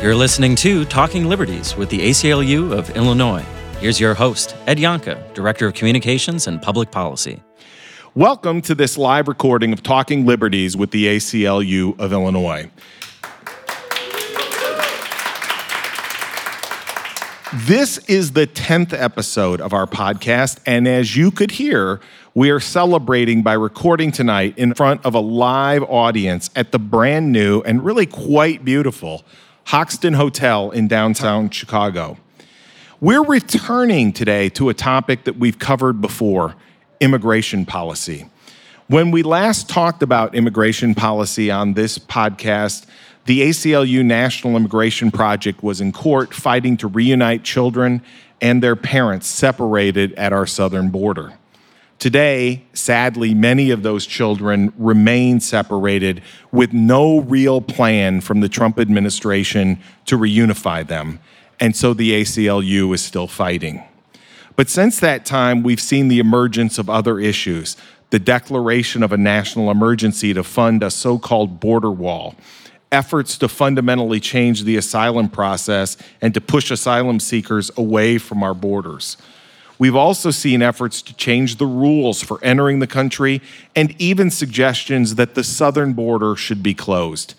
You're listening to Talking Liberties with the ACLU of Illinois. Here's your host, Ed Yohnka, Director of Communications and Public Policy. Welcome to this live recording of Talking Liberties with the ACLU of Illinois. This is the 10th episode of our podcast, and as you could hear, we are celebrating by recording tonight in front of a live audience at the brand new and really quite beautiful Hoxton Hotel in downtown Chicago. We're returning today to a topic that we've covered before immigration policy. When we last talked about immigration policy on this podcast, the ACLU National Immigration Project was in court fighting to reunite children and their parents separated at our southern border. Today, sadly, many of those children remain separated with no real plan from the Trump administration to reunify them. And so the ACLU is still fighting. But since that time, we've seen the emergence of other issues the declaration of a national emergency to fund a so called border wall, efforts to fundamentally change the asylum process and to push asylum seekers away from our borders. We've also seen efforts to change the rules for entering the country and even suggestions that the southern border should be closed.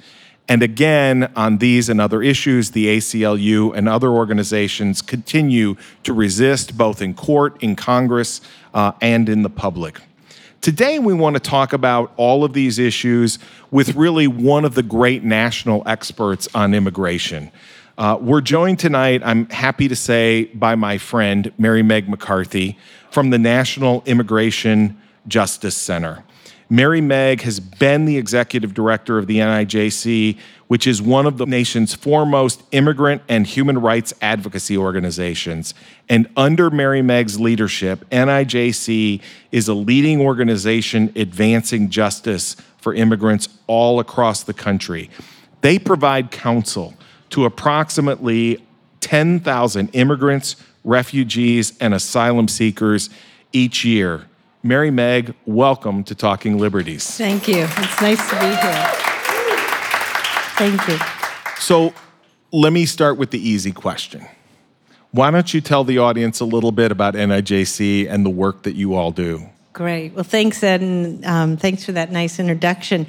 And again, on these and other issues, the ACLU and other organizations continue to resist both in court, in Congress, uh, and in the public. Today, we want to talk about all of these issues with really one of the great national experts on immigration. Uh, we're joined tonight, I'm happy to say, by my friend Mary Meg McCarthy from the National Immigration Justice Center. Mary Meg has been the executive director of the NIJC, which is one of the nation's foremost immigrant and human rights advocacy organizations. And under Mary Meg's leadership, NIJC is a leading organization advancing justice for immigrants all across the country. They provide counsel to approximately 10,000 immigrants, refugees, and asylum seekers each year. Mary Meg, welcome to Talking Liberties. Thank you. It's nice to be here. Thank you. So, let me start with the easy question. Why don't you tell the audience a little bit about NIJC and the work that you all do? Great. Well, thanks, Ed, and um, thanks for that nice introduction.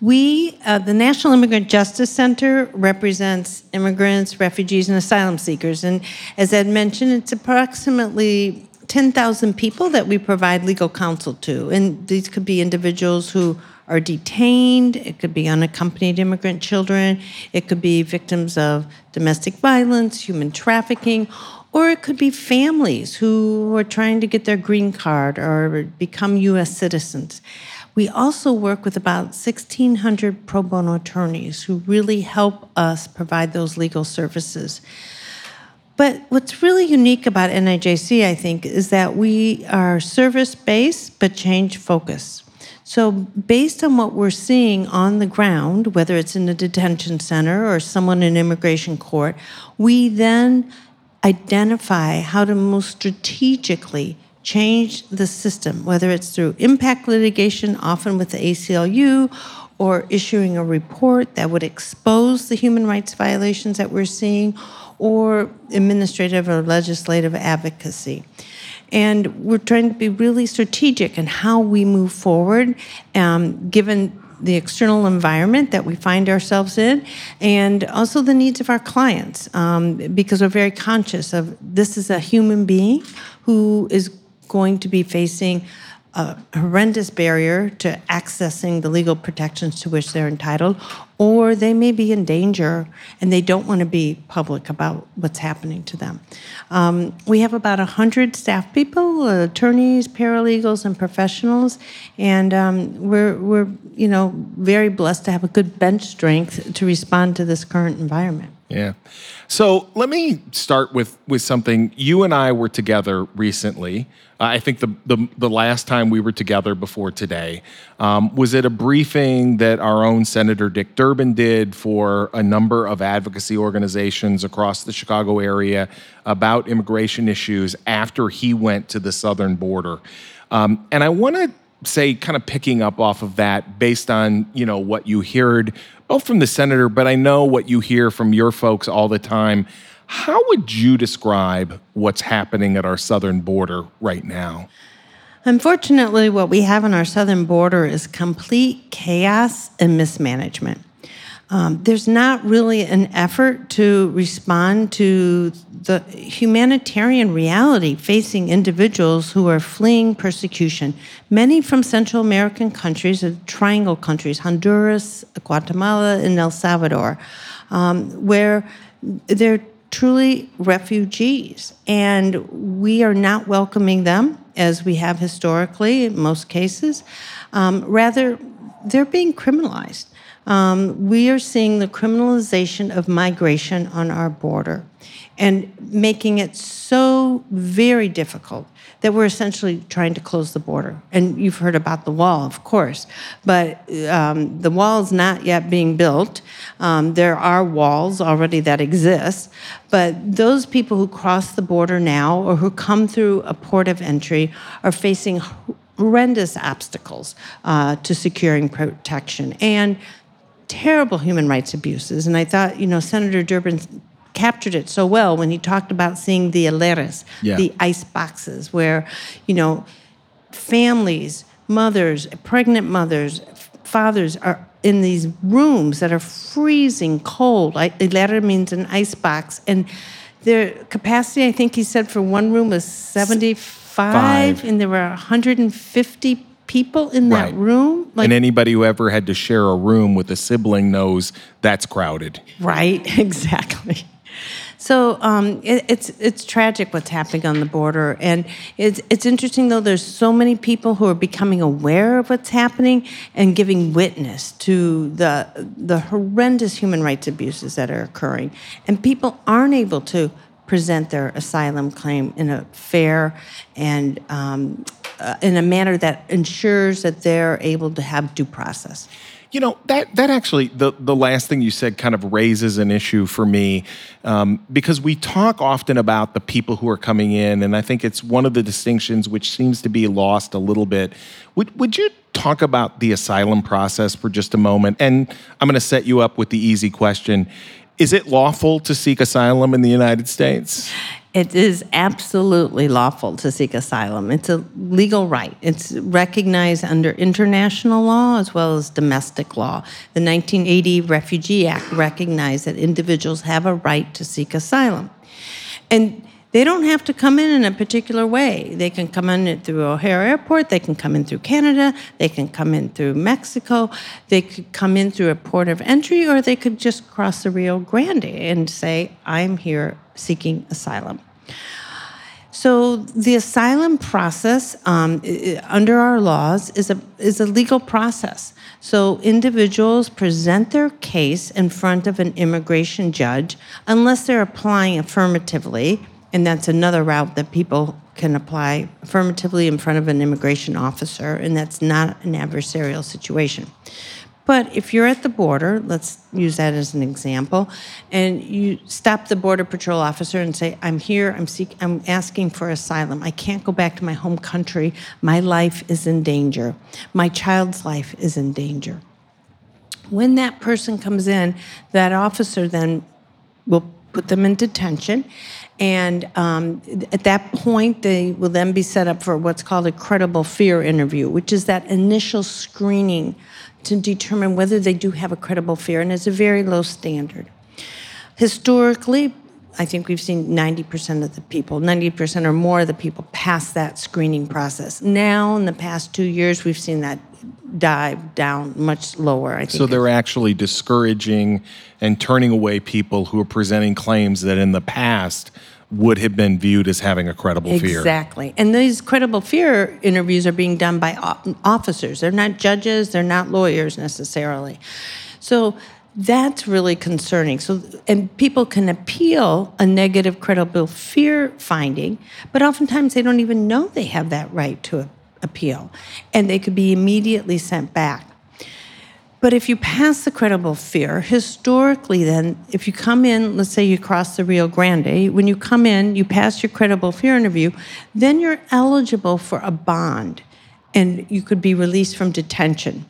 We, uh, the National Immigrant Justice Center, represents immigrants, refugees, and asylum seekers. And as Ed mentioned, it's approximately 10,000 people that we provide legal counsel to. And these could be individuals who are detained, it could be unaccompanied immigrant children, it could be victims of domestic violence, human trafficking or it could be families who are trying to get their green card or become U.S. citizens. We also work with about 1,600 pro bono attorneys who really help us provide those legal services. But what's really unique about NIJC, I think, is that we are service based but change focused. So, based on what we're seeing on the ground, whether it's in a detention center or someone in immigration court, we then identify how to most strategically change the system, whether it's through impact litigation, often with the ACLU, or issuing a report that would expose the human rights violations that we're seeing, or administrative or legislative advocacy. And we're trying to be really strategic in how we move forward, um, given the external environment that we find ourselves in, and also the needs of our clients, um, because we're very conscious of this is a human being who is going to be facing a horrendous barrier to accessing the legal protections to which they're entitled, or they may be in danger and they don't want to be public about what's happening to them. Um, we have about 100 staff people, attorneys, paralegals, and professionals, and um, we're, we're you know, very blessed to have a good bench strength to respond to this current environment. Yeah. So let me start with with something. You and I were together recently. I think the, the, the last time we were together before today um, was at a briefing that our own Senator Dick Durbin did for a number of advocacy organizations across the Chicago area about immigration issues after he went to the southern border. Um, and I want to say, kind of picking up off of that, based on you know what you heard both from the senator, but I know what you hear from your folks all the time. How would you describe what's happening at our southern border right now? Unfortunately, what we have on our southern border is complete chaos and mismanagement. Um, there's not really an effort to respond to the humanitarian reality facing individuals who are fleeing persecution, many from Central American countries, the triangle countries, Honduras, Guatemala, and El Salvador, um, where they're truly refugees. And we are not welcoming them as we have historically in most cases. Um, rather, they're being criminalized. Um, we are seeing the criminalization of migration on our border and making it so very difficult that we're essentially trying to close the border. And you've heard about the wall, of course, but um, the wall is not yet being built. Um, there are walls already that exist, but those people who cross the border now or who come through a port of entry are facing horrendous obstacles uh, to securing protection and terrible human rights abuses. And I thought, you know, Senator Durbin captured it so well when he talked about seeing the hieleras, yeah. the ice boxes, where, you know, families, mothers, pregnant mothers, fathers are in these rooms that are freezing cold. Hielera means an ice box. And their capacity, I think he said, for one room was 75, Five. and there were 150 people in that right. room. Like, and anybody who ever had to share a room with a sibling knows that's crowded. Right, exactly. So um, it, it's it's tragic what's happening on the border, and it's it's interesting though. There's so many people who are becoming aware of what's happening and giving witness to the the horrendous human rights abuses that are occurring, and people aren't able to present their asylum claim in a fair and um, uh, in a manner that ensures that they're able to have due process. You know that that actually the the last thing you said kind of raises an issue for me um, because we talk often about the people who are coming in, and I think it's one of the distinctions which seems to be lost a little bit. Would would you talk about the asylum process for just a moment? And I'm going to set you up with the easy question: Is it lawful to seek asylum in the United States? It is absolutely lawful to seek asylum. It's a legal right. It's recognized under international law as well as domestic law. The 1980 Refugee Act recognized that individuals have a right to seek asylum. And they don't have to come in in a particular way. They can come in through O'Hare Airport, they can come in through Canada, they can come in through Mexico, they could come in through a port of entry, or they could just cross the Rio Grande and say, I'm here seeking asylum. So the asylum process um, under our laws is a is a legal process. So individuals present their case in front of an immigration judge unless they're applying affirmatively, and that's another route that people can apply affirmatively in front of an immigration officer, and that's not an adversarial situation. But if you're at the border, let's use that as an example, and you stop the border patrol officer and say, "I'm here. I'm seek. I'm asking for asylum. I can't go back to my home country. My life is in danger. My child's life is in danger." When that person comes in, that officer then will put them in detention. And um, at that point, they will then be set up for what's called a credible fear interview, which is that initial screening to determine whether they do have a credible fear, and it's a very low standard. Historically, I think we've seen 90% of the people, 90% or more of the people pass that screening process. Now, in the past two years, we've seen that dive down much lower. I think. So they're actually discouraging and turning away people who are presenting claims that in the past would have been viewed as having a credible fear. Exactly. And these credible fear interviews are being done by officers. They're not judges, they're not lawyers necessarily. So that's really concerning. So and people can appeal a negative credible fear finding, but oftentimes they don't even know they have that right to appeal and they could be immediately sent back. But if you pass the credible fear, historically, then, if you come in, let's say you cross the Rio Grande, when you come in, you pass your credible fear interview, then you're eligible for a bond. and you could be released from detention.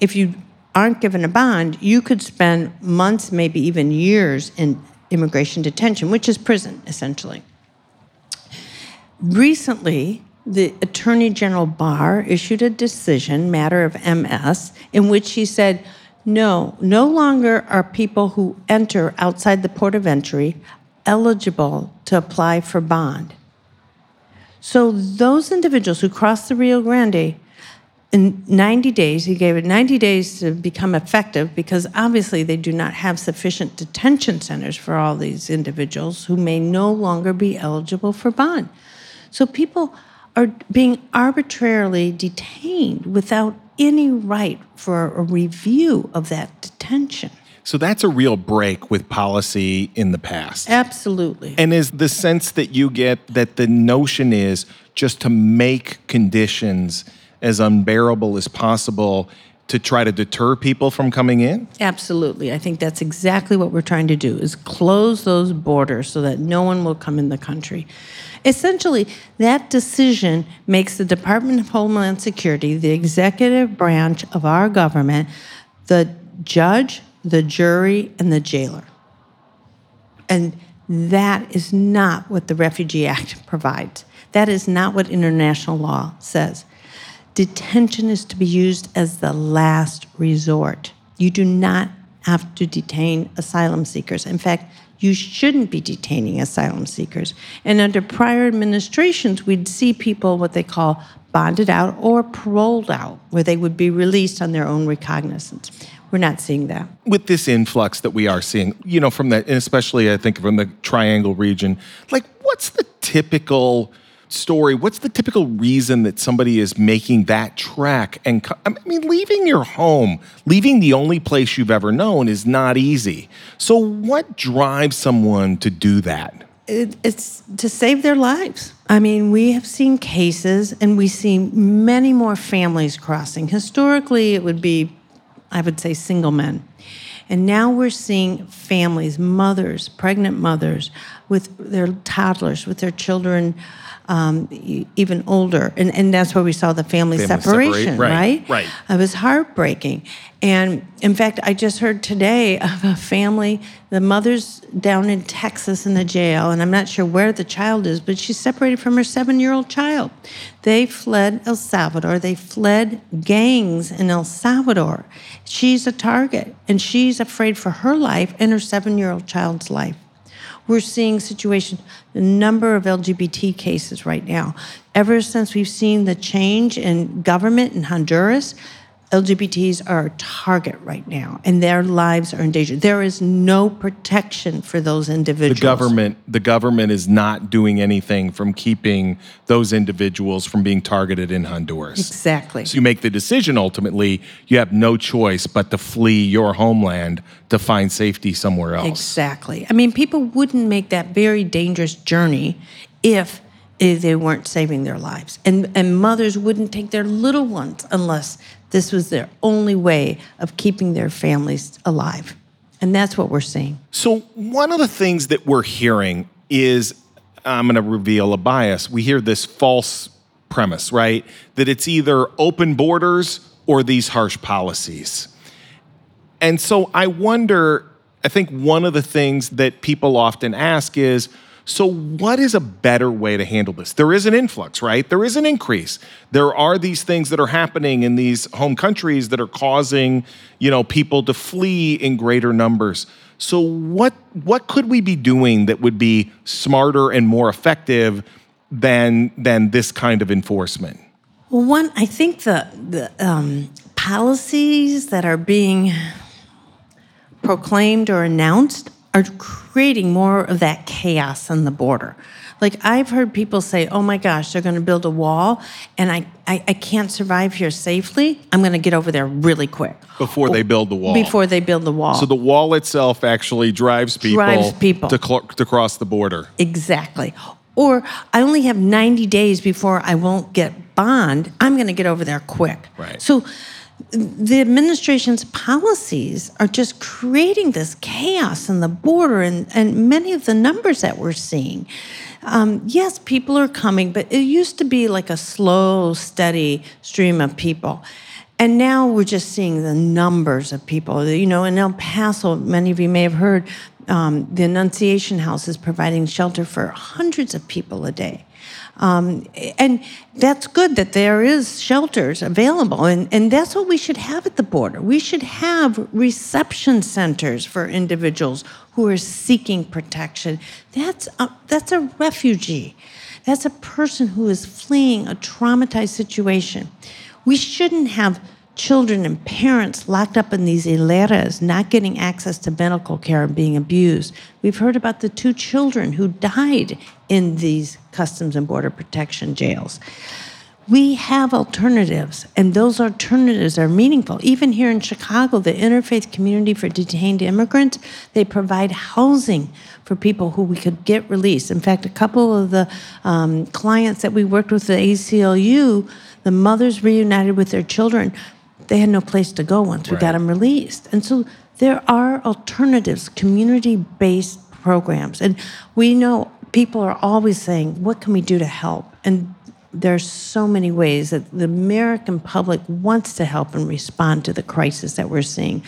If you aren't given a bond, you could spend months, maybe even years in immigration detention, which is prison, essentially. Recently, the Attorney General Barr issued a decision, matter of MS, in which he said, no, no longer are people who enter outside the port of entry eligible to apply for bond. So those individuals who cross the Rio Grande in 90 days, he gave it 90 days to become effective because obviously they do not have sufficient detention centers for all these individuals who may no longer be eligible for bond. So people are being arbitrarily detained without any right for a review of that detention. So that's a real break with policy in the past. Absolutely. And is the sense that you get that the notion is just to make conditions as unbearable as possible to try to deter people from coming in? Absolutely. I think that's exactly what we're trying to do is close those borders so that no one will come in the country. Essentially, that decision makes the Department of Homeland Security, the executive branch of our government, the judge, the jury, and the jailer. And that is not what the Refugee Act provides. That is not what international law says. Detention is to be used as the last resort. You do not have to detain asylum seekers. In fact, you shouldn't be detaining asylum seekers. And under prior administrations, we'd see people what they call bonded out or paroled out, where they would be released on their own recognizance. We're not seeing that. With this influx that we are seeing, you know, from that, and especially I think from the Triangle region, like what's the typical story? What's the typical reason that somebody is making that track? And I mean, leaving your home, leaving the only place you've ever known is not easy. So, what drives someone to do that? It, it's to save their lives. I mean, we have seen cases and we see many more families crossing. Historically, it would be, I would say, single men. And now we're seeing families, mothers, pregnant mothers, with their toddlers, with their children um, even older. And, and that's where we saw the family, Family separation, separate, right, right? right. It was heartbreaking. And in fact, I just heard today of a family, the mother's down in Texas in the jail, and I'm not sure where the child is, but she's separated from her seven year old child. They fled El Salvador, they fled gangs in El Salvador. She's a target, and she's afraid for her life and her seven year old child's life. We're seeing situations, a number of LGBT cases right now. Ever since we've seen the change in government in Honduras, LGBTs are a target right now, and their lives are in danger. There is no protection for those individuals. The government, the government is not doing anything from keeping those individuals from being targeted in Honduras. Exactly. So you make the decision ultimately, you have no choice but to flee your homeland to find safety somewhere else. Exactly. I mean, people wouldn't make that very dangerous journey if if they weren't saving their lives. And, and mothers wouldn't take their little ones unless this was their only way of keeping their families alive. And that's what we're seeing. So, one of the things that we're hearing is I'm going to reveal a bias. We hear this false premise, right? That it's either open borders or these harsh policies. And so I wonder, I think one of the things that people often ask is, so, what is a better way to handle this? There is an influx, right? There is an increase. There are these things that are happening in these home countries that are causing, you know, people to flee in greater numbers. So, what what could we be doing that would be smarter and more effective than than this kind of enforcement? Well, one, I think the the um, policies that are being proclaimed or announced are creating more of that chaos on the border. Like I've heard people say, "Oh my gosh, they're going to build a wall, and I, I, I can't survive here safely. I'm going to get over there really quick Before they build the wall. before they build the wall." So the wall itself actually drives people, Drives people. To, cl- to cross the border. exactly. Or I only have 90 days before I won't get bond. I'm going to get over there quick. Right. So the administration's policies are just creating this chaos in the border and, and many of the numbers that we're seeing. Um, yes, people are coming, but it used to be like a slow, steady stream of people. And now we're just seeing the numbers of people. You know, in El Paso, many of you may have heard um, the Annunciation House is providing shelter for hundreds of people a day. Um, and that's good that there is shelters available, and, and that's what we should have at the border. We should have reception centers for individuals who are seeking protection. That's a, that's a refugee. That's a person who is fleeing a traumatized situation. We shouldn't have children and parents locked up in these hieleras, not getting access to medical care and being abused. We've heard about the two children who died in these Customs and Border Protection jails. We have alternatives, and those alternatives are meaningful. Even here in Chicago, the Interfaith Community for Detained Immigrants, they provide housing for people who we could get released. In fact, a couple of the um, clients that we worked with at the ACLU, the mothers reunited with their children they had no place to go once we got them released. And so there are alternatives, community based programs. And we know people are always saying, what can we do to help? And there's so many ways that the American public wants to help and respond to the crisis that we're seeing.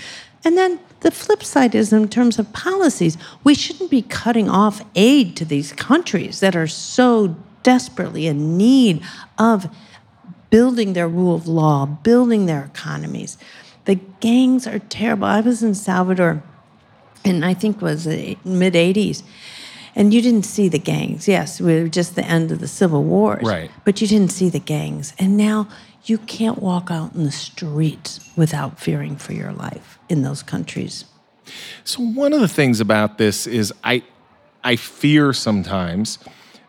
And then the flip side is in terms of policies, we shouldn't be cutting off aid to these countries that are so desperately in need of building their rule of law, building their economies. The gangs are terrible. I was in Salvador, and I think it was mid 80s, and you didn't see the gangs. Yes, we were just the end of the civil wars. Right. But you didn't see the gangs. And now you can't walk out in the streets without fearing for your life in those countries. So one of the things about this is I I fear sometimes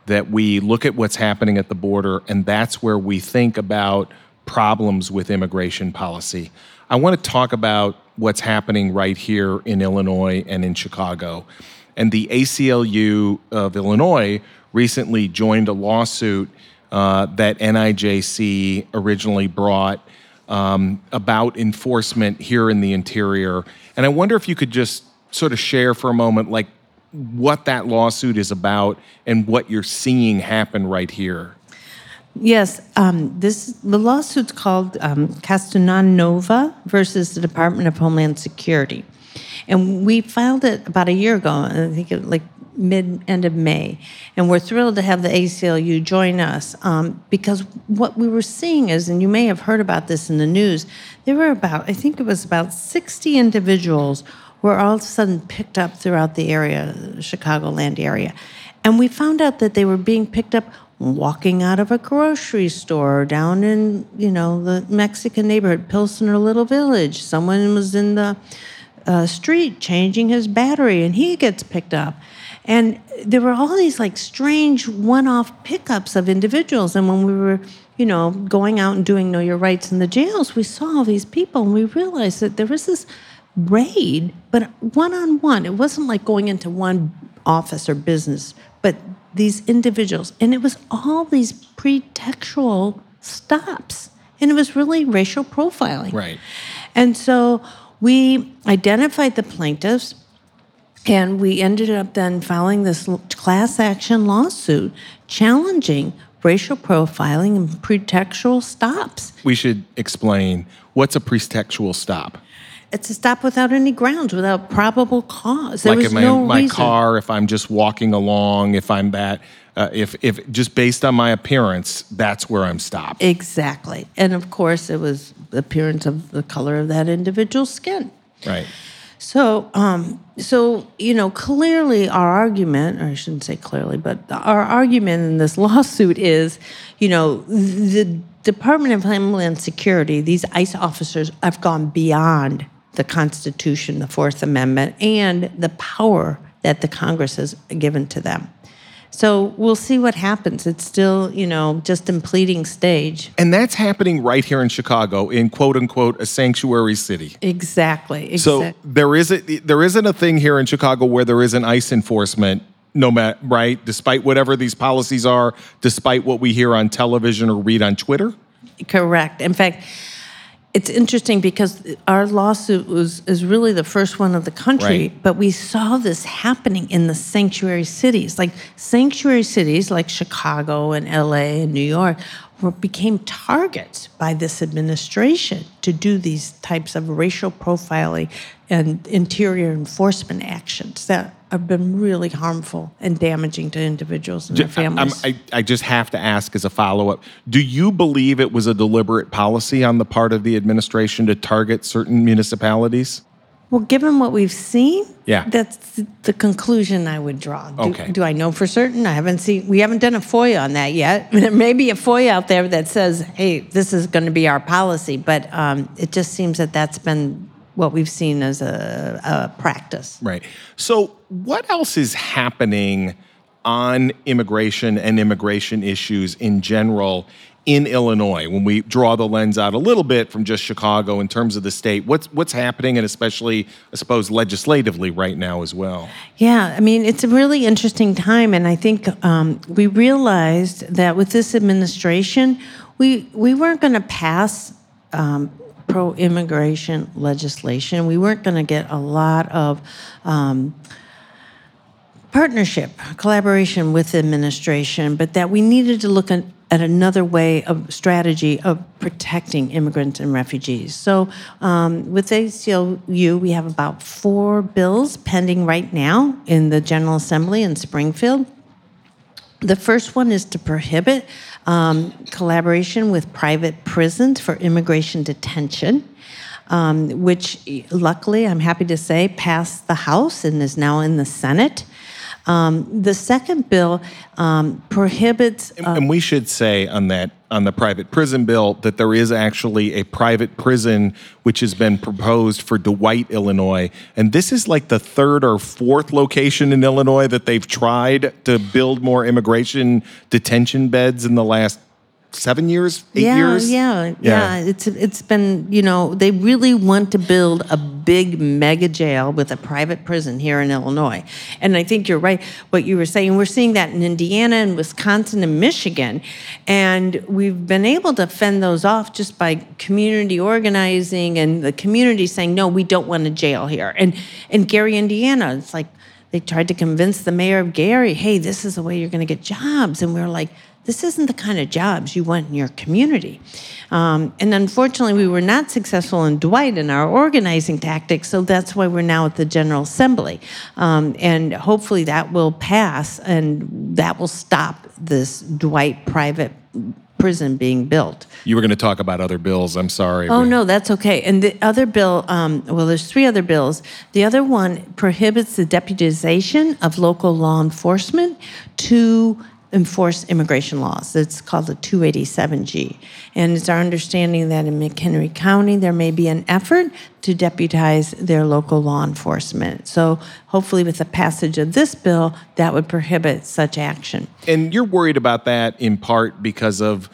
that we look at what's happening at the border and that's where we think about problems with immigration policy. I want to talk about what's happening right here in Illinois and in Chicago. And the ACLU of Illinois recently joined a lawsuit uh, that NIJC originally brought um, about enforcement here in the interior. And I wonder if you could just sort of share for a moment, like what that lawsuit is about and what you're seeing happen right here. Yes, um, this the lawsuit's called um, Castanon Nava versus the Department of Homeland Security, and we filed it about a year ago. I think it, like mid end of May, and we're thrilled to have the ACLU join us um, because what we were seeing is, and you may have heard about this in the news, there were about I think it was about sixty individuals were all of a sudden picked up throughout the area, Chicagoland area. And we found out that they were being picked up walking out of a grocery store down in, you know, the Mexican neighborhood, Pilsen Little Village. Someone was in the uh, street changing his battery and he gets picked up. And there were all these like strange one off pickups of individuals. And when we were, you know, going out and doing Know Your Rights in the jails, we saw all these people and we realized that there was this raid, but one on one. It wasn't like going into one office or business, but these individuals. And it was all these pretextual stops. And it was really racial profiling. Right. And so we identified the plaintiffs and we ended up then filing this class action lawsuit challenging racial profiling and pretextual stops. We should explain what's a pretextual stop it's a stop without any grounds, without probable cause. There like was in my, no my reason. car, if I'm just walking along, if I'm that, uh, if if just based on my appearance, that's where I'm stopped. Exactly, and of course, it was the appearance of the color of that individual's skin. Right. So, um, so you know, clearly our argument, or I shouldn't say clearly, but our argument in this lawsuit is, you know, the Department of Homeland Security, these ICE officers have gone beyond the Constitution, the Fourth Amendment, and the power that the Congress has given to them. So we'll see what happens. It's still, you know, just in pleading stage. And that's happening right here in Chicago, in quote unquote a sanctuary city. Exactly. So there isn't there isn't a thing here in Chicago where there isn't ICE enforcement, no matter right, despite whatever these policies are, despite what we hear on television or read on Twitter. Correct. In fact, it's interesting because our lawsuit was is really the first one of the country, Right. but we saw this happening in the sanctuary cities, like sanctuary cities like Chicago and LA and New York. Were, became targets by this administration to do these types of racial profiling and interior enforcement actions that have been really harmful and damaging to individuals and their families. I, I just have to ask as a follow up do you believe it was a deliberate policy on the part of the administration to target certain municipalities? Well, given what we've seen, Yeah. that's the, the conclusion I would draw. Do, Okay. do I know for certain? I haven't seen. We haven't done a FOIA on that yet. There may be a FOIA out there that says, "Hey, this is going to be our policy," but um, it just seems that that's been what we've seen as a, a practice. Right. So, what else is happening on immigration and immigration issues in general in Illinois when we draw the lens out a little bit from just Chicago in terms of the state? What's what's happening and especially I suppose legislatively right now as well? Yeah, I mean, it's a really interesting time, and I think um, we realized that with this administration, we we weren't going to pass um, pro-immigration legislation. We weren't going to get a lot of um, partnership, collaboration with the administration, but that we needed to look at, at another way of strategy of protecting immigrants and refugees. So, um, with ACLU, we have about four bills pending right now in the General Assembly in Springfield. The first one is to prohibit um, collaboration with private prisons for immigration detention, um, which luckily, I'm happy to say, passed the House and is now in the Senate. Um, the second bill um, prohibits. uh, and we should say on that on the private prison bill that there is actually a private prison which has been proposed for Dwight, Illinois, and this is like the third or fourth location in Illinois that they've tried to build more immigration detention beds in the last seven years, eight yeah, years. Yeah, yeah, It's it's been you know they really want to build a big mega jail with a private prison here in Illinois, and I think you're right. What you were saying, we're seeing that in Indiana and Wisconsin and Michigan, and we've been able to fend those off just by community organizing and the community saying no, we don't want a jail here. And in Gary, Indiana, it's like they tried to convince the mayor of Gary, hey, this is the way you're going to get jobs, and we are like this isn't the kind of jobs you want in your community. Um, and unfortunately, we were not successful in Dwight in our organizing tactics, so that's why we're now at the General Assembly. Um, and hopefully that will pass and that will stop this Dwight private prison being built. You were going to talk about other bills. I'm sorry. Oh, no, that's okay. And the other bill, um, well, there's three other bills. The other one prohibits the deputization of local law enforcement to enforce immigration laws. It's called the 287G. And it's our understanding that in McHenry County, there may be an effort to deputize their local law enforcement. So hopefully, with the passage of this bill, that would prohibit such action. And you're worried about that in part because of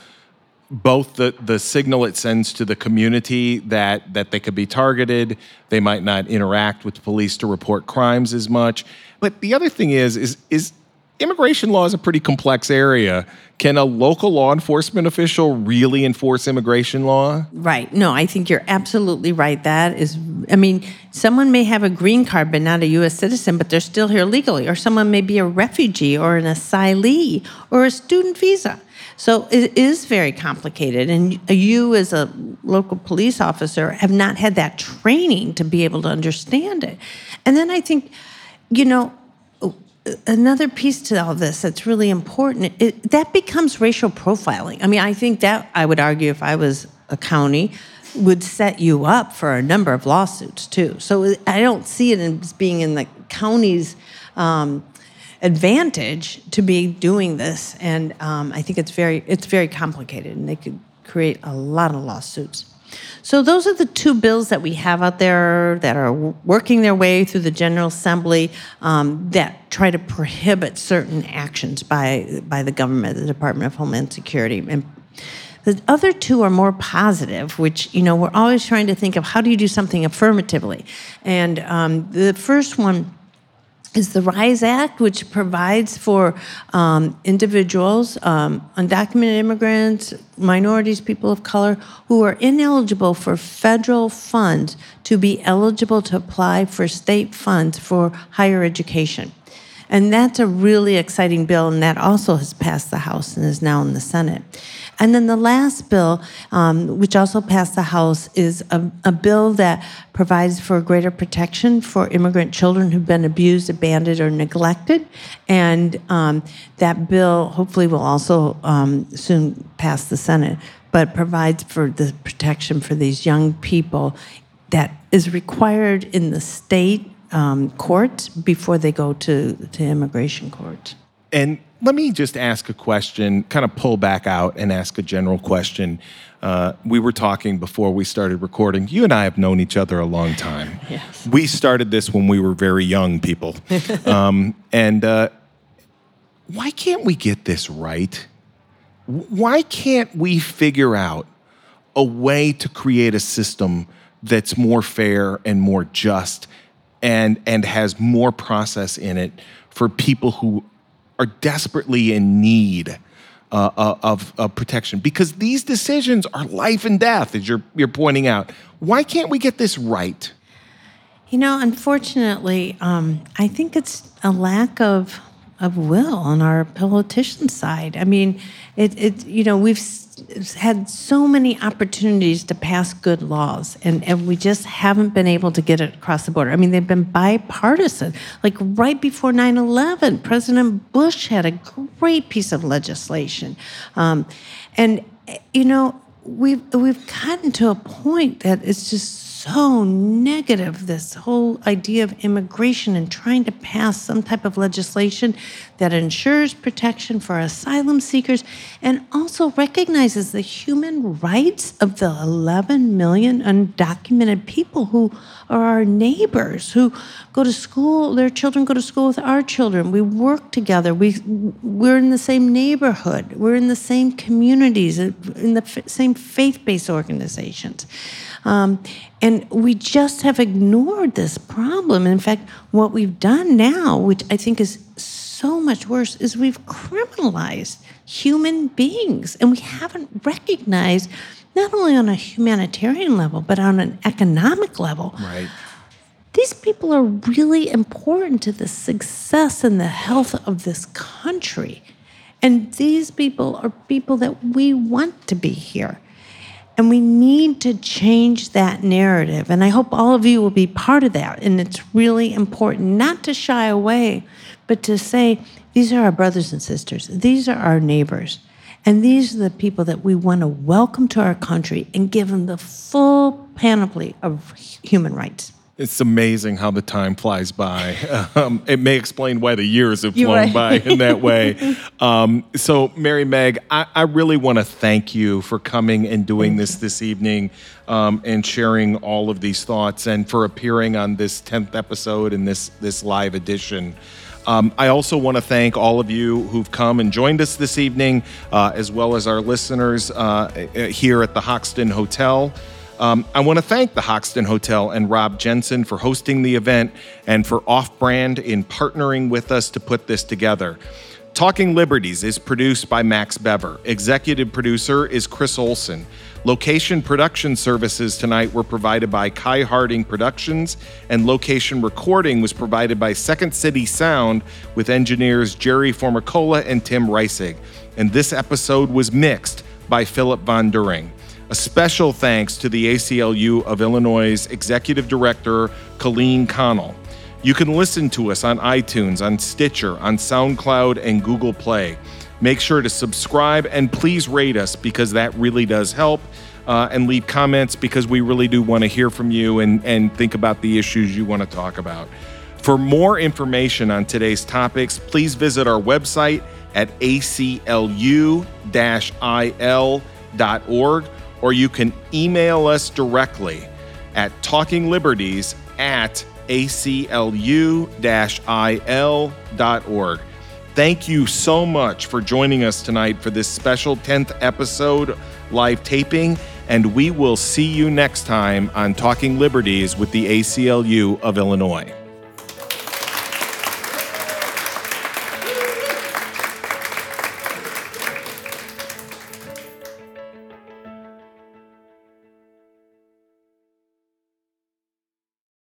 both the, the signal it sends to the community that, that they could be targeted, they might not interact with the police to report crimes as much. But the other thing is, is, is immigration law is a pretty complex area. Can a local law enforcement official really enforce immigration law? Right. No, I think you're absolutely right. That is, I mean, someone may have a green card but not a U.S. citizen, but they're still here legally, or someone may be a refugee or an asylee or a student visa. So it is very complicated. And you, as a local police officer, have not had that training to be able to understand it. And then I think, you know, another piece to all this that's really important it, that becomes racial profiling. I mean i think that i would argue if i was a county would set you up for a number of lawsuits too. So i don't see it as being in the county's um, advantage to be doing this and um, i think it's very it's very complicated and they could create a lot of lawsuits so those are the two bills that we have out there that are working their way through the General Assembly um, that try to prohibit certain actions by by the government, the Department of Homeland Security. And the other two are more positive, which you know we're always trying to think of how do you do something affirmatively. And um, the first one is the RISE Act, which provides for um, individuals, um, undocumented immigrants, minorities, people of color, who are ineligible for federal funds to be eligible to apply for state funds for higher education. And that's a really exciting bill, and that also has passed the House and is now in the Senate. And then the last bill, um, which also passed the House, is a, a, bill that provides for greater protection for immigrant children who've been abused, abandoned, or neglected. And um, that bill hopefully will also um, soon pass the Senate, but provides for the protection for these young people that is required in the state um, court before they go to, to immigration court. And let me just ask a question, kind of pull back out and ask a general question. Uh, we were talking before we started recording. You and I have known each other a long time. Yes. We started this when we were very young people. um, and uh, why can't we get this right? Why can't we figure out a way to create a system that's more fair and more just and and has more process in it for people who are desperately in need uh, uh, of, of protection because these decisions are life and death, as you're you're pointing out. Why can't we get this right? You know, unfortunately, um, I think it's a lack of of will on our politician side. I mean, it, it you know we've had so many opportunities to pass good laws, and, and we just haven't been able to get it across the border. I mean, they've been bipartisan. Like right before 9 11, President Bush had a great piece of legislation. Um, and, you know, we've, we've gotten to a point that it's just so negative, this whole idea of immigration and trying to pass some type of legislation that ensures protection for asylum seekers and also recognizes the human rights of the 11 million undocumented people who are our neighbors, who go to school, their children go to school with our children. We work together. We, we're in the same neighborhood. We're in the same communities, in the f- same faith based organizations. Um, and we just have ignored this problem. in fact, what we've done now, which I think is so much worse, is we've criminalized human beings. And we haven't recognized, not only on a humanitarian level, but on an economic level. Right. These people are really important to the success and the health of this country. And these people are people that we want to be here. And we need to change that narrative. And I hope all of you will be part of that. And it's really important not to shy away, but to say, these are our brothers and sisters, these are our neighbors. And these are the people that we want to welcome to our country and give them the full panoply of human rights. It's amazing how the time flies by. Um, it may explain why the years have flown right. by in that way. Um, so, Mary Meg, I, I really want to thank you for coming and doing this this evening um, and sharing all of these thoughts and for appearing on this 10th episode in this, this live edition. Um, I also want to thank all of you who've come and joined us this evening, uh, as well as our listeners uh, here at the Hoxton Hotel. Um, I want to thank the Hoxton Hotel and Rob Jensen for hosting the event and for Off Brand in partnering with us to put this together. Talking Liberties is produced by Max Bever. Executive producer is Chris Olson. Location production services tonight were provided by Kai Harding Productions, and location recording was provided by Second City Sound with engineers Jerry Formicola and Tim Reisig. And this episode was mixed by Philip Von During. A special thanks to the ACLU of Illinois' Executive Director, Colleen Connell. You can listen to us on iTunes, on Stitcher, on SoundCloud, and Google Play. Make sure to subscribe and please rate us because that really does help. Uh, and leave comments because we really do want to hear from you and, and think about the issues you want to talk about. For more information on today's topics, please visit our website at aclu-il.org or you can email us directly at talkingliberties at aclu-il.org. Thank you so much for joining us tonight for this special 10th episode live taping, and we will see you next time on Talking Liberties with the ACLU of Illinois.